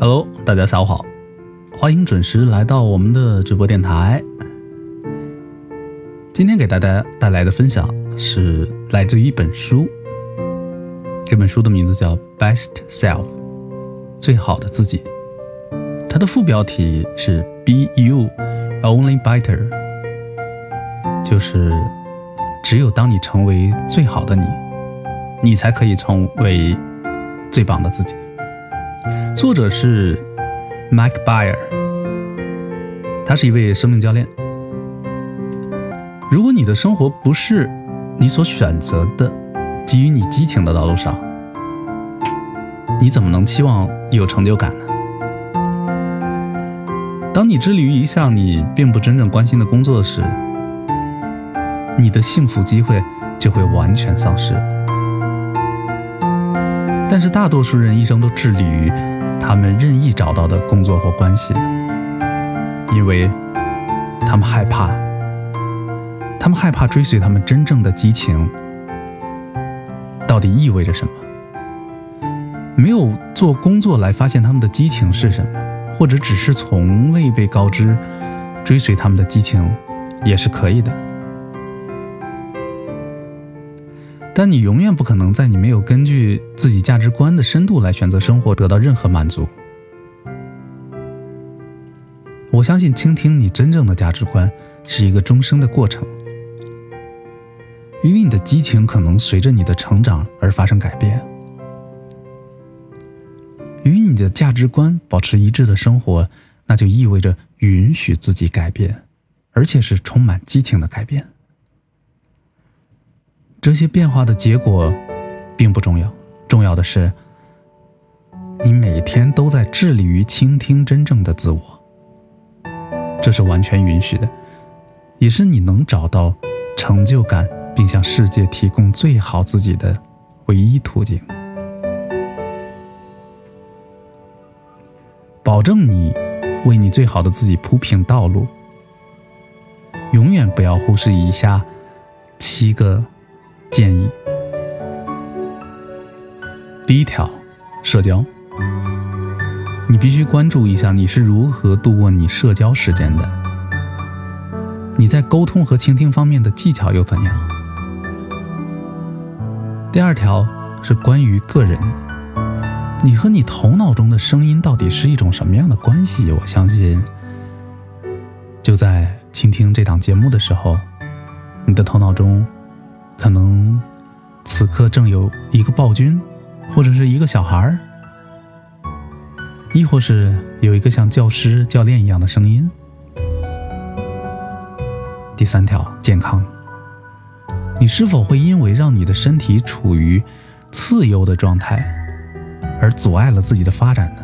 Hello，大家下午好，欢迎准时来到我们的直播电台。今天给大家带来的分享是来自于一本书，这本书的名字叫《Best Self》，最好的自己。它的副标题是 “Be You, Only Better”，就是只有当你成为最好的你，你才可以成为最棒的自己。作者是 Mike Bayer，他是一位生命教练。如果你的生活不是你所选择的，基于你激情的道路上，你怎么能期望有成就感呢？当你致力于一项你并不真正关心的工作时，你的幸福机会就会完全丧失。但是大多数人一生都致力于他们任意找到的工作或关系，因为他们害怕，他们害怕追随他们真正的激情到底意味着什么。没有做工作来发现他们的激情是什么，或者只是从未被告知追随他们的激情也是可以的。但你永远不可能在你没有根据自己价值观的深度来选择生活得到任何满足。我相信倾听你真正的价值观是一个终生的过程，因为你的激情可能随着你的成长而发生改变。与你的价值观保持一致的生活，那就意味着允许自己改变，而且是充满激情的改变。这些变化的结果并不重要，重要的是你每天都在致力于倾听真正的自我。这是完全允许的，也是你能找到成就感并向世界提供最好自己的唯一途径。保证你为你最好的自己铺平道路。永远不要忽视以下七个。建议：第一条，社交，你必须关注一下你是如何度过你社交时间的。你在沟通和倾听方面的技巧又怎样？第二条是关于个人，你和你头脑中的声音到底是一种什么样的关系？我相信，就在倾听这档节目的时候，你的头脑中。可能此刻正有一个暴君，或者是一个小孩儿，亦或是有一个像教师、教练一样的声音。第三条，健康，你是否会因为让你的身体处于次优的状态，而阻碍了自己的发展呢？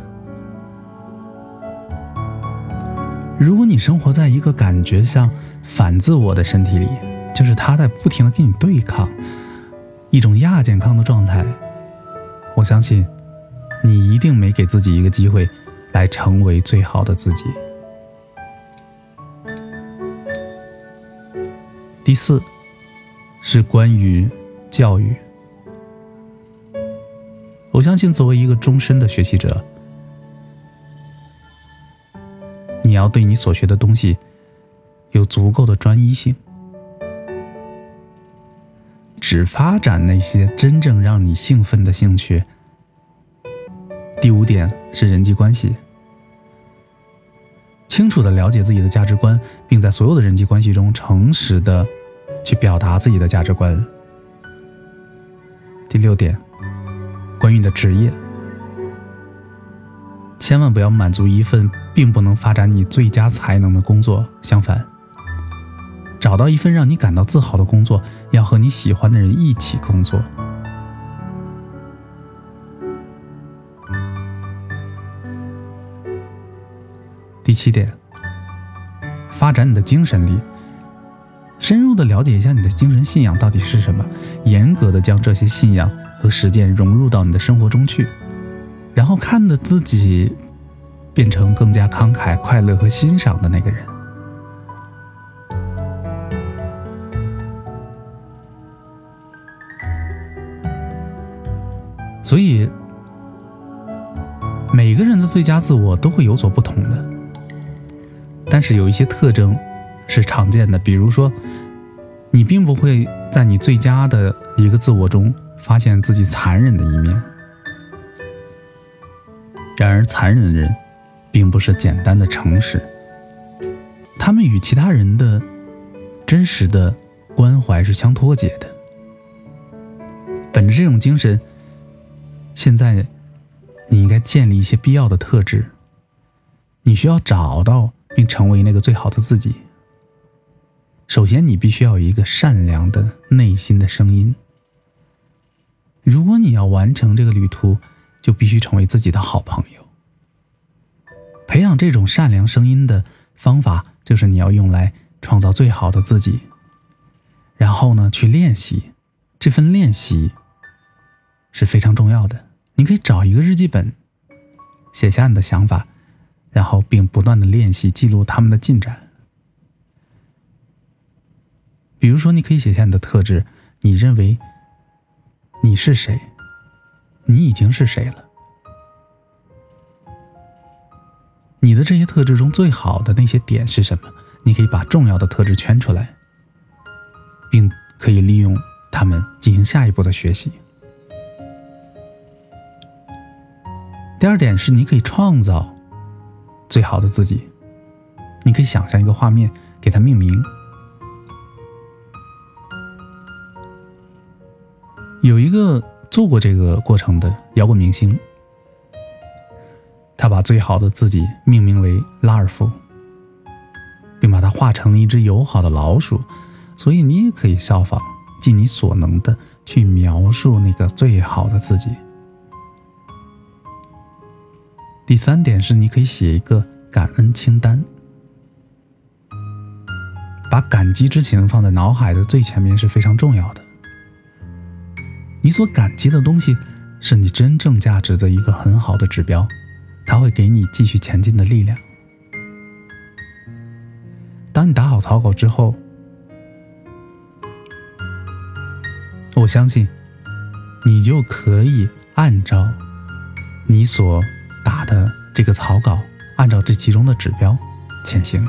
如果你生活在一个感觉像反自我的身体里，就是他在不停的跟你对抗，一种亚健康的状态。我相信，你一定没给自己一个机会，来成为最好的自己。第四，是关于教育。我相信，作为一个终身的学习者，你要对你所学的东西有足够的专一性。只发展那些真正让你兴奋的兴趣。第五点是人际关系，清楚的了解自己的价值观，并在所有的人际关系中诚实的去表达自己的价值观。第六点，关于你的职业，千万不要满足一份并不能发展你最佳才能的工作，相反。找到一份让你感到自豪的工作，要和你喜欢的人一起工作。第七点，发展你的精神力，深入的了解一下你的精神信仰到底是什么，严格的将这些信仰和实践融入到你的生活中去，然后看着自己变成更加慷慨、快乐和欣赏的那个人。所以，每个人的最佳自我都会有所不同的，但是有一些特征是常见的，比如说，你并不会在你最佳的一个自我中发现自己残忍的一面。然而，残忍的人并不是简单的诚实，他们与其他人的真实的关怀是相脱节的。本着这种精神，现在。你应该建立一些必要的特质。你需要找到并成为那个最好的自己。首先，你必须要有一个善良的内心的声音。如果你要完成这个旅途，就必须成为自己的好朋友。培养这种善良声音的方法，就是你要用来创造最好的自己。然后呢，去练习。这份练习是非常重要的。你可以找一个日记本，写下你的想法，然后并不断的练习记录他们的进展。比如说，你可以写下你的特质，你认为你是谁，你已经是谁了。你的这些特质中最好的那些点是什么？你可以把重要的特质圈出来，并可以利用它们进行下一步的学习。第二点是，你可以创造最好的自己。你可以想象一个画面，给它命名。有一个做过这个过程的摇滚明星，他把最好的自己命名为拉尔夫，并把它画成一只友好的老鼠。所以你也可以效仿，尽你所能的去描述那个最好的自己。第三点是，你可以写一个感恩清单，把感激之情放在脑海的最前面是非常重要的。你所感激的东西，是你真正价值的一个很好的指标，它会给你继续前进的力量。当你打好草稿之后，我相信你就可以按照你所。打的这个草稿，按照这其中的指标前行。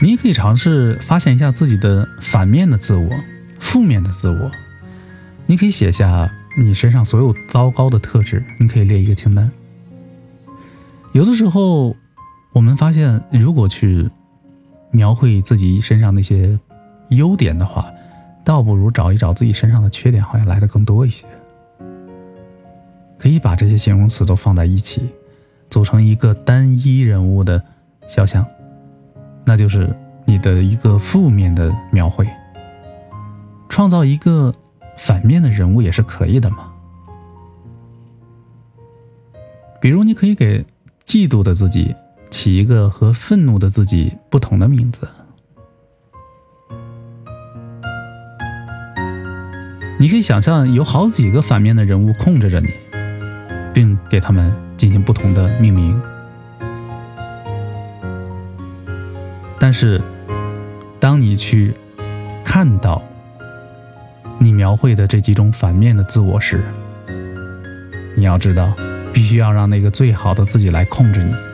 你也可以尝试发现一下自己的反面的自我、负面的自我。你可以写下你身上所有糟糕的特质，你可以列一个清单。有的时候。我们发现，如果去描绘自己身上那些优点的话，倒不如找一找自己身上的缺点，好像来的更多一些。可以把这些形容词都放在一起，组成一个单一人物的肖像，那就是你的一个负面的描绘。创造一个反面的人物也是可以的嘛。比如，你可以给嫉妒的自己。起一个和愤怒的自己不同的名字。你可以想象有好几个反面的人物控制着你，并给他们进行不同的命名。但是，当你去看到你描绘的这几种反面的自我时，你要知道，必须要让那个最好的自己来控制你。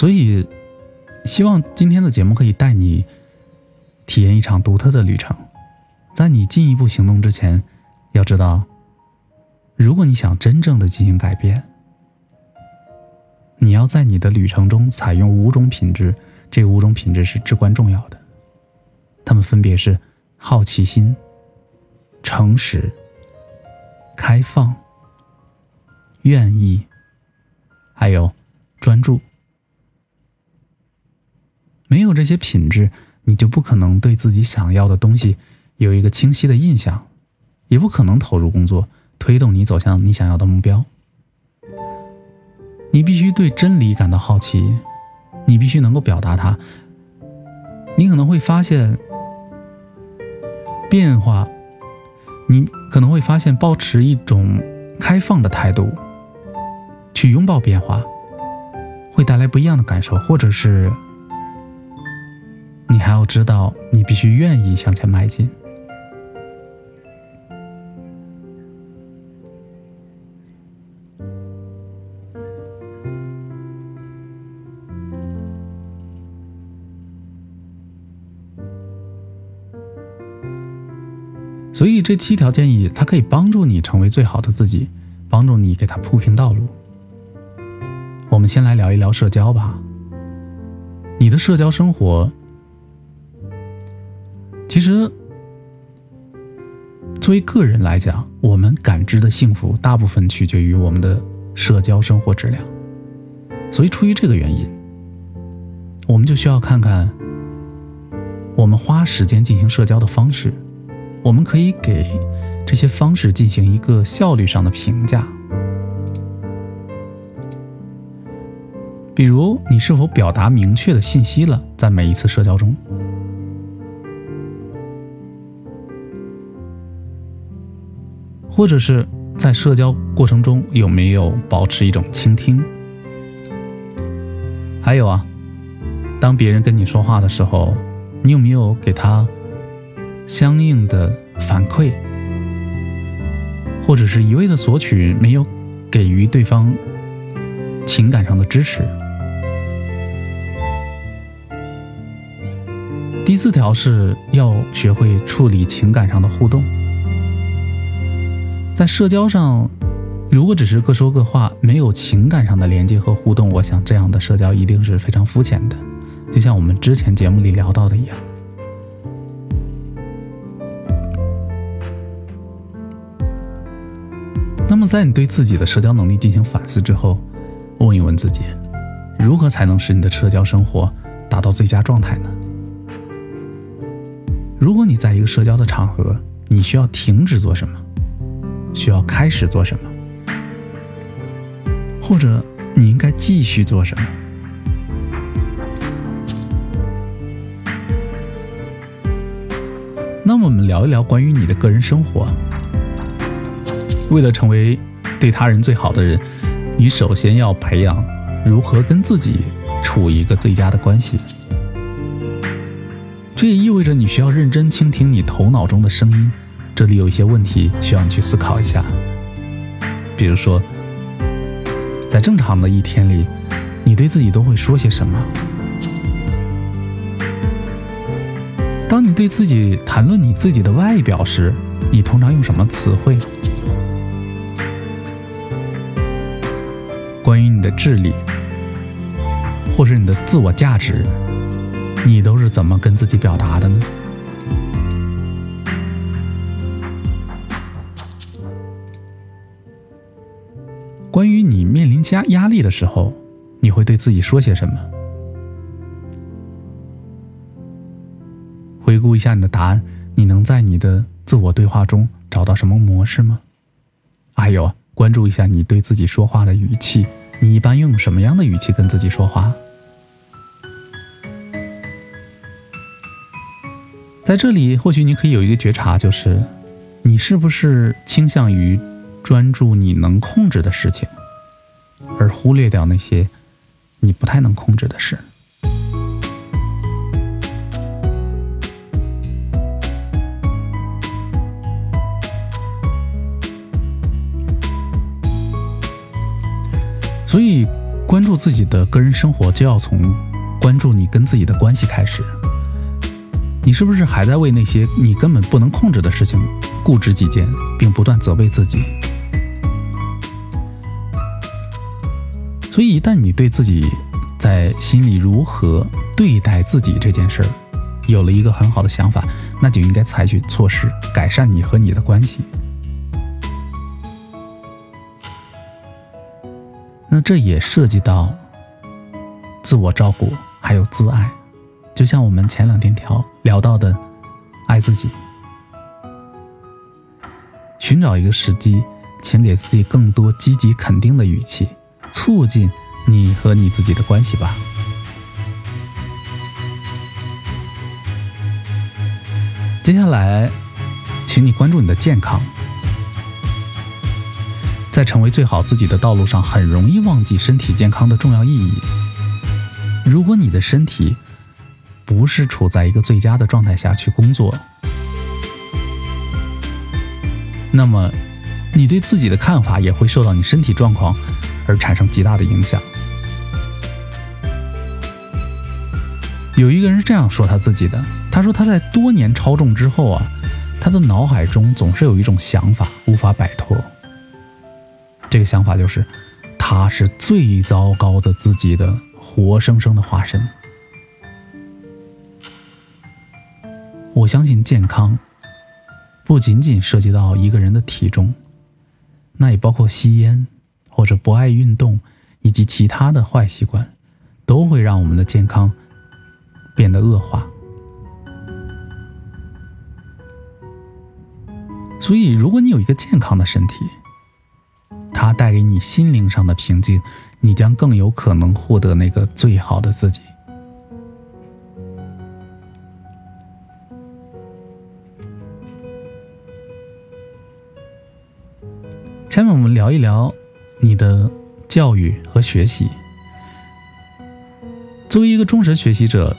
所以，希望今天的节目可以带你体验一场独特的旅程。在你进一步行动之前，要知道，如果你想真正的进行改变，你要在你的旅程中采用五种品质。这五种品质是至关重要的，它们分别是好奇心、诚实、开放、愿意，还有专注。没有这些品质，你就不可能对自己想要的东西有一个清晰的印象，也不可能投入工作，推动你走向你想要的目标。你必须对真理感到好奇，你必须能够表达它。你可能会发现变化，你可能会发现，保持一种开放的态度，去拥抱变化，会带来不一样的感受。或者是，你还要知道，你必须愿意向前迈进。所以这七条建议，它可以帮助你成为最好的自己，帮助你给他铺平道路。我们先来聊一聊社交吧。你的社交生活，其实作为个人来讲，我们感知的幸福大部分取决于我们的社交生活质量。所以出于这个原因，我们就需要看看我们花时间进行社交的方式。我们可以给这些方式进行一个效率上的评价，比如你是否表达明确的信息了，在每一次社交中，或者是在社交过程中有没有保持一种倾听？还有啊，当别人跟你说话的时候，你有没有给他？相应的反馈，或者是一味的索取，没有给予对方情感上的支持。第四条是要学会处理情感上的互动。在社交上，如果只是各说各话，没有情感上的连接和互动，我想这样的社交一定是非常肤浅的，就像我们之前节目里聊到的一样。那么，在你对自己的社交能力进行反思之后，问一问自己，如何才能使你的社交生活达到最佳状态呢？如果你在一个社交的场合，你需要停止做什么？需要开始做什么？或者你应该继续做什么？那么，我们聊一聊关于你的个人生活。为了成为对他人最好的人，你首先要培养如何跟自己处一个最佳的关系。这也意味着你需要认真倾听你头脑中的声音。这里有一些问题需要你去思考一下。比如说，在正常的一天里，你对自己都会说些什么？当你对自己谈论你自己的外表时，你通常用什么词汇？关于你的智力，或是你的自我价值，你都是怎么跟自己表达的呢？加压力的时候，你会对自己说些什么？回顾一下你的答案，你能在你的自我对话中找到什么模式吗？还有，关注一下你对自己说话的语气。你一般用什么样的语气跟自己说话？在这里，或许你可以有一个觉察，就是你是不是倾向于专注你能控制的事情，而忽略掉那些你不太能控制的事。所以，关注自己的个人生活，就要从关注你跟自己的关系开始。你是不是还在为那些你根本不能控制的事情固执己见，并不断责备自己？所以，一旦你对自己在心里如何对待自己这件事儿有了一个很好的想法，那就应该采取措施改善你和你的关系。那这也涉及到自我照顾，还有自爱，就像我们前两天聊聊到的，爱自己，寻找一个时机，请给自己更多积极肯定的语气，促进你和你自己的关系吧。接下来，请。你关注你的健康。在成为最好自己的道路上，很容易忘记身体健康的重要意义。如果你的身体不是处在一个最佳的状态下去工作，那么你对自己的看法也会受到你身体状况而产生极大的影响。有一个人是这样说他自己的：“他说他在多年超重之后啊，他的脑海中总是有一种想法无法摆脱。这个想法就是，他是最糟糕的自己的活生生的化身。”我相信健康不仅仅涉及到一个人的体重，那也包括吸烟或者不爱运动以及其他的坏习惯，都会让我们的健康。变得恶化，所以，如果你有一个健康的身体，它带给你心灵上的平静，你将更有可能获得那个最好的自己。下面我们聊一聊你的教育和学习。作为一个终身学习者。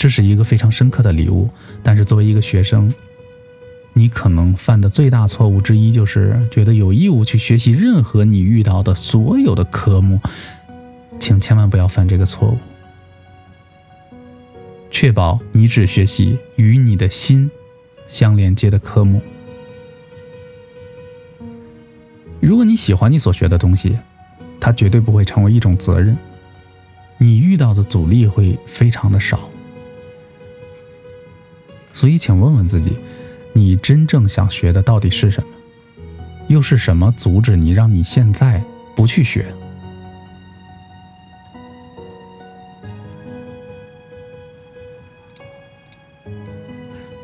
这是一个非常深刻的礼物，但是作为一个学生，你可能犯的最大错误之一就是觉得有义务去学习任何你遇到的所有的科目，请千万不要犯这个错误。确保你只学习与你的心相连接的科目。喜欢你所学的东西，它绝对不会成为一种责任，你遇到的阻力会非常的少。所以，请问问自己，你真正想学的到底是什么？又是什么阻止你，让你现在不去学？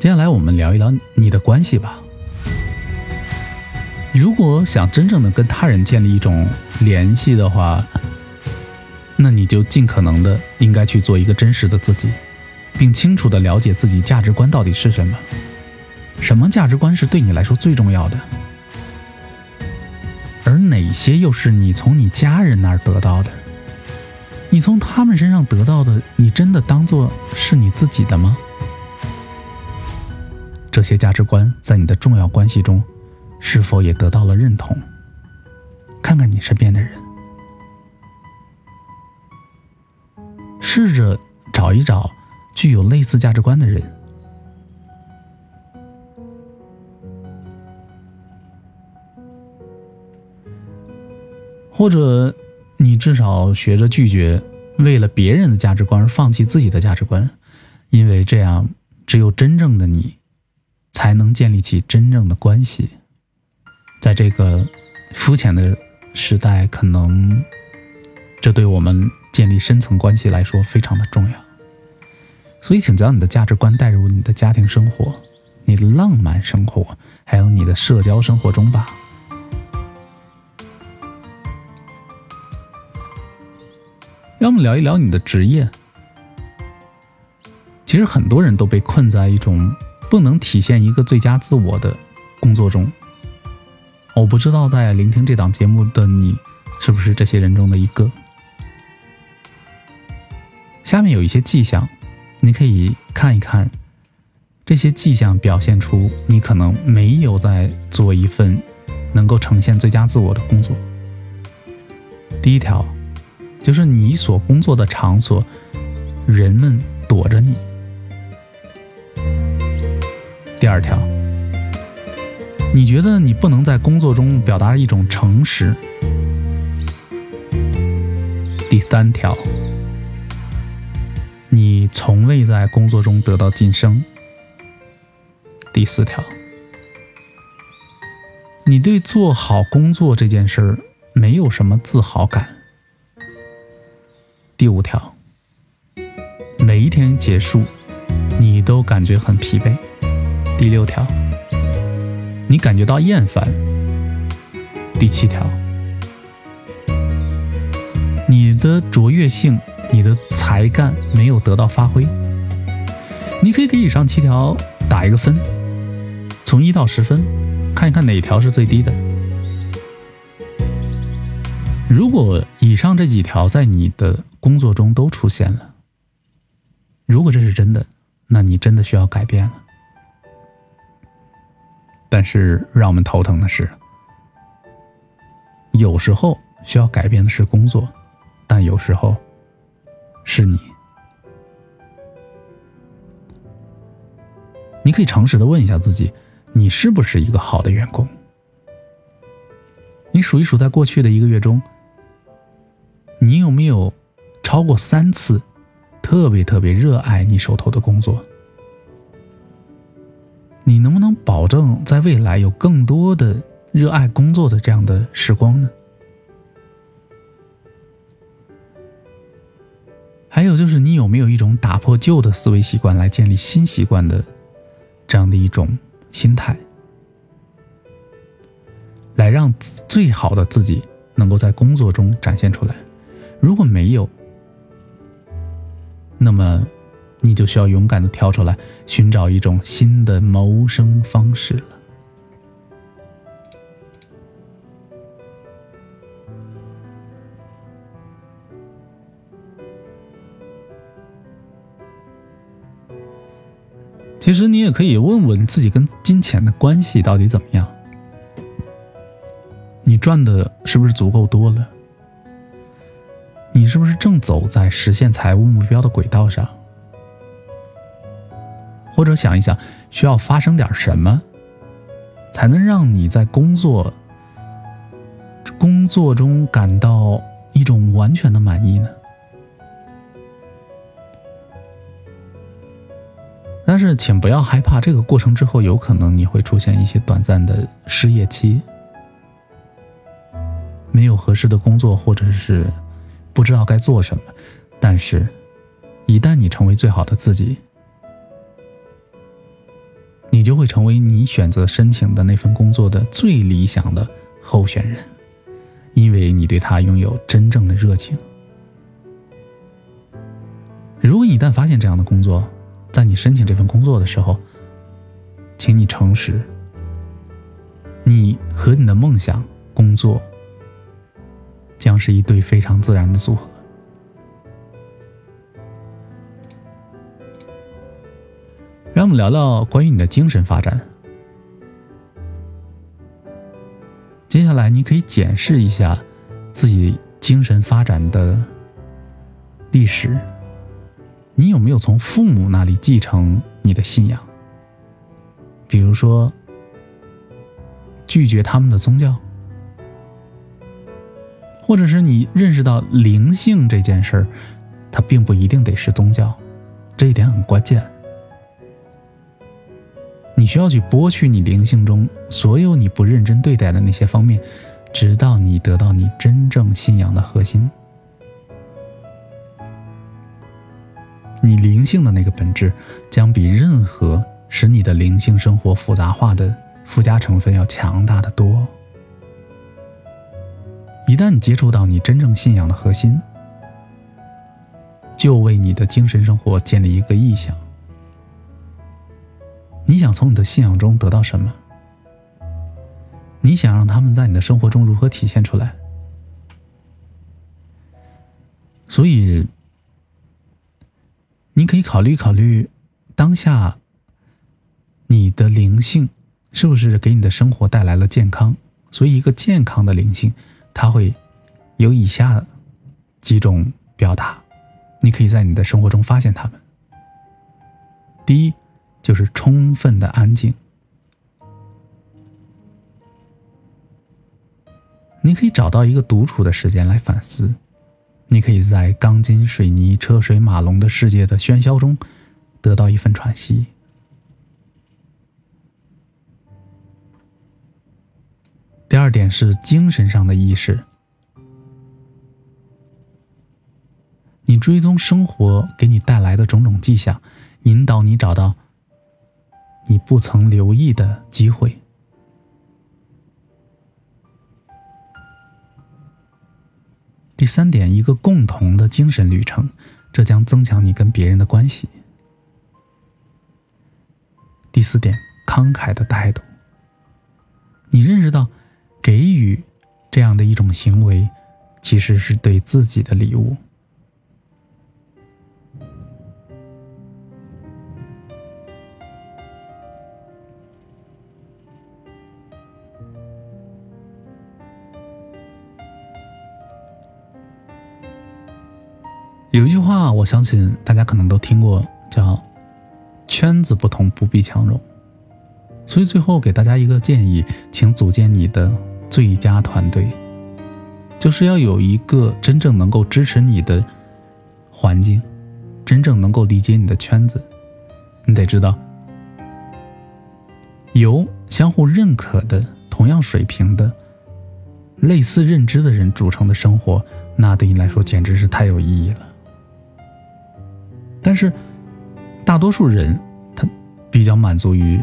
接下来，我们聊一聊你的关系吧。如果想真正的跟他人建立一种联系的话，那你就尽可能的应该去做一个真实的自己。并清楚地了解自己价值观到底是什么，什么价值观是对你来说最重要的，而哪些又是你从你家人那儿得到的？你从他们身上得到的，你真的当做是你自己的吗？这些价值观在你的重要关系中，是否也得到了认同？看看你身边的人，试着找一找。具有类似价值观的人，或者你至少学着拒绝为了别人的价值观而放弃自己的价值观，因为这样只有真正的你才能建立起真正的关系。在这个肤浅的时代，可能这对我们建立深层关系来说非常的重要。所以，请将你的价值观带入你的家庭生活、你的浪漫生活，还有你的社交生活中吧。让我们聊一聊你的职业。其实很多人都被困在一种不能体现一个最佳自我的工作中。我不知道在聆听这档节目的你，是不是这些人中的一个？下面有一些迹象。你可以看一看这些迹象，表现出你可能没有在做一份能够呈现最佳自我的工作。第一条，就是你所工作的场所，人们躲着你。第二条，你觉得你不能在工作中表达一种诚实。第三条。你从未在工作中得到晋升。第四条，你对做好工作这件事儿没有什么自豪感。第五条，每一天结束，你都感觉很疲惫。第六条，你感觉到厌烦。第七条，你的卓越性。你的才干没有得到发挥，你可以给以上七条打一个分。从一到十分，看一看哪条是最低的。如果以上这几条在你的工作中都出现了，如果这是真的，那你真的需要改变了。但是让我们头疼的是，有时候需要改变的是工作，但有时候是你。你可以诚实的问一下自己，你是不是一个好的员工？你数一数，在过去的一个月中，你有没有超过三次特别特别热爱你手头的工作？你能不能保证在未来有更多的热爱工作的这样的时光呢？还有就是，你有没有一种打破旧的思维习惯来建立新习惯的？这样的一种心态，来让最好的自己能够在工作中展现出来。如果没有，那么你就需要勇敢的跳出来，寻找一种新的谋生方式了。其实你也可以问问自己跟金钱的关系到底怎么样？你赚的是不是足够多了？你是不是正走在实现财务目标的轨道上？或者想一想，需要发生点什么，才能让你在工作工作中感到一种完全的满意呢？但是，请不要害怕，这个过程之后有可能你会出现一些短暂的失业期，没有合适的工作，或者是不知道该做什么。但是，一旦你成为最好的自己，就会成为你选择申请的那份工作的最理想的候选人，因为你对他拥有真正的热情。如果你一旦发现这样的工作，在你申请这份工作的时候，请你诚实。你和你的梦想工作将是一对非常自然的组合。让我们聊聊关于你的精神发展。接下来，你可以检视一下自己精神发展的历史。你有没有从父母那里继承你的信仰？比如说，拒绝他们的宗教，或者是你认识到灵性这件事儿，它并不一定得是宗教，这一点很关键。你需要去剥去你灵性中所有你不认真对待的那些方面，直到你得到你真正信仰的核心。你灵性的那个本质，将比任何使你的灵性生活复杂化的附加成分要强大的多。一旦你接触到你真正信仰的核心，就为你的精神生活建立一个意向。你想从你的信仰中得到什么？你想让他们在你的生活中如何体现出来？所以。你可以考虑考虑，当下你的灵性是不是给你的生活带来了健康？所以，一个健康的灵性，它会有以下几种表达，你可以在你的生活中发现它们。第一，就是充分的安静，你可以找到一个独处的时间来反思。你可以在钢筋水泥、车水马龙的世界的喧嚣中，得到一份喘息。第二点是精神上的意识，你追踪生活给你带来的种种迹象，引导你找到你不曾留意的机会。第三点，一个共同的精神旅程，这将增强你跟别人的关系。第四点，慷慨的态度。你认识到，给予这样的一种行为，其实是对自己的礼物。相信大家可能都听过，叫“圈子不同，不必强融”。所以最后给大家一个建议，请组建你的最佳团队，就是要有一个真正能够支持你的环境，真正能够理解你的圈子。你得知道，由相互认可的、同样水平的、类似认知的人组成的生活，那对你来说简直是太有意义了。但是，大多数人他比较满足于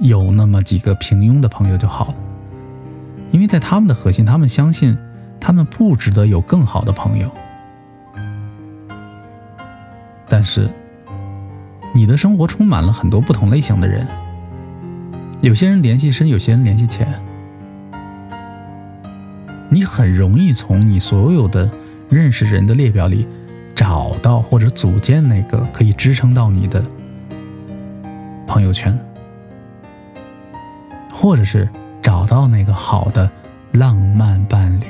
有那么几个平庸的朋友就好了，因为在他们的核心，他们相信他们不值得有更好的朋友。但是，你的生活充满了很多不同类型的人，有些人联系深，有些人联系浅，你很容易从你所有的认识人的列表里。找到或者组建那个可以支撑到你的朋友圈，或者是找到那个好的浪漫伴侣。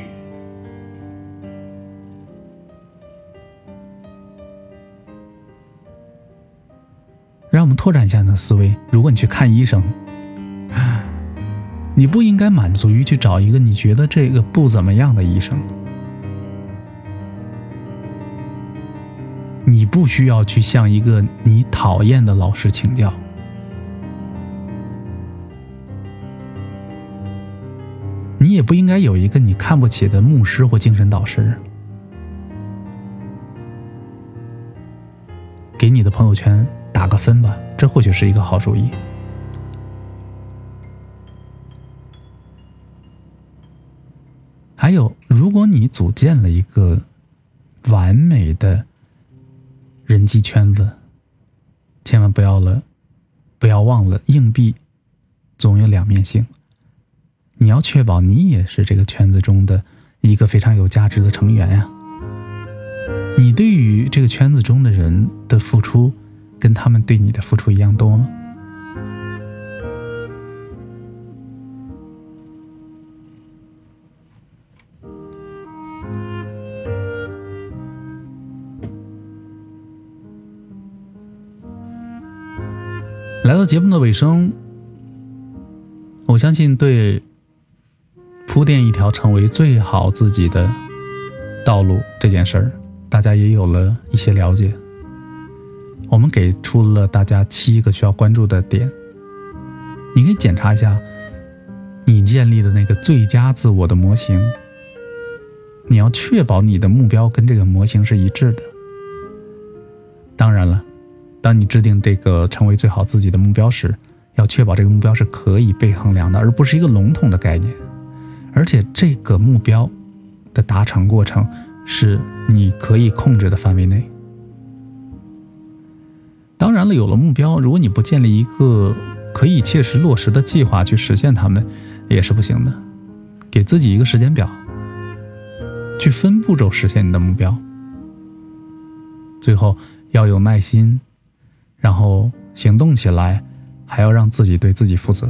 让我们拓展一下你的思维。如果你去看医生，你不应该满足于去找一个你觉得这个不怎么样的医生。你不需要去向一个你讨厌的老师请教，你也不应该有一个你看不起的牧师或精神导师。给你的朋友圈打个分吧，这或许是一个好主意。还有，如果你组建了一个完美的。人际圈子，千万不要了，不要忘了，硬币总有两面性。你要确保你也是这个圈子中的一个非常有价值的成员呀。你对于这个圈子中的人的付出，跟他们对你的付出一样多吗？来到节目的尾声，我相信对铺垫一条成为最好自己的道路这件事儿，大家也有了一些了解。我们给出了大家七个需要关注的点，你可以检查一下你建立的那个最佳自我的模型。你要确保你的目标跟这个模型是一致的。当然了。当你制定这个成为最好自己的目标时，要确保这个目标是可以被衡量的，而不是一个笼统的概念。而且这个目标的达成过程是你可以控制的范围内。当然了，有了目标，如果你不建立一个可以切实落实的计划去实现它们，也是不行的。给自己一个时间表，去分步骤实现你的目标。最后要有耐心。然后行动起来，还要让自己对自己负责。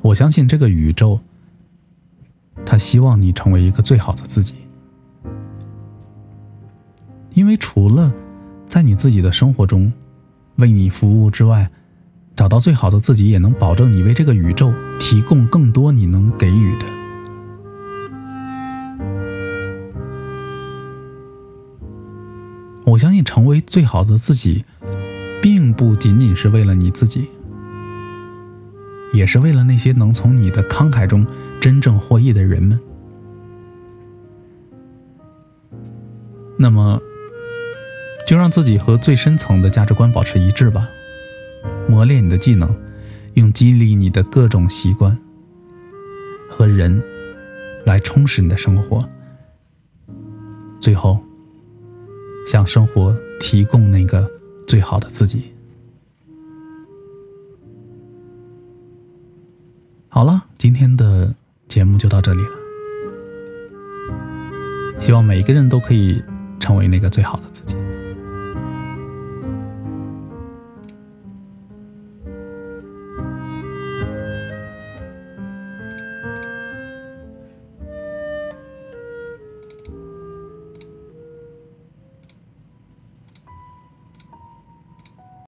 我相信这个宇宙，他希望你成为一个最好的自己，因为除了在你自己的生活中为你服务之外，找到最好的自己，也能保证你为这个宇宙提供更多你能给予的。我相信成为最好的自己，并不仅仅是为了你自己，也是为了那些能从你的慷慨中真正获益的人们。那么，就让自己和最深层的价值观保持一致吧，磨练你的技能，用激励你的各种习惯和人来充实你的生活。最后。向生活提供那个最好的自己。好了今天的节目就到这里了。希望每一个人都可以成为那个最好的自己。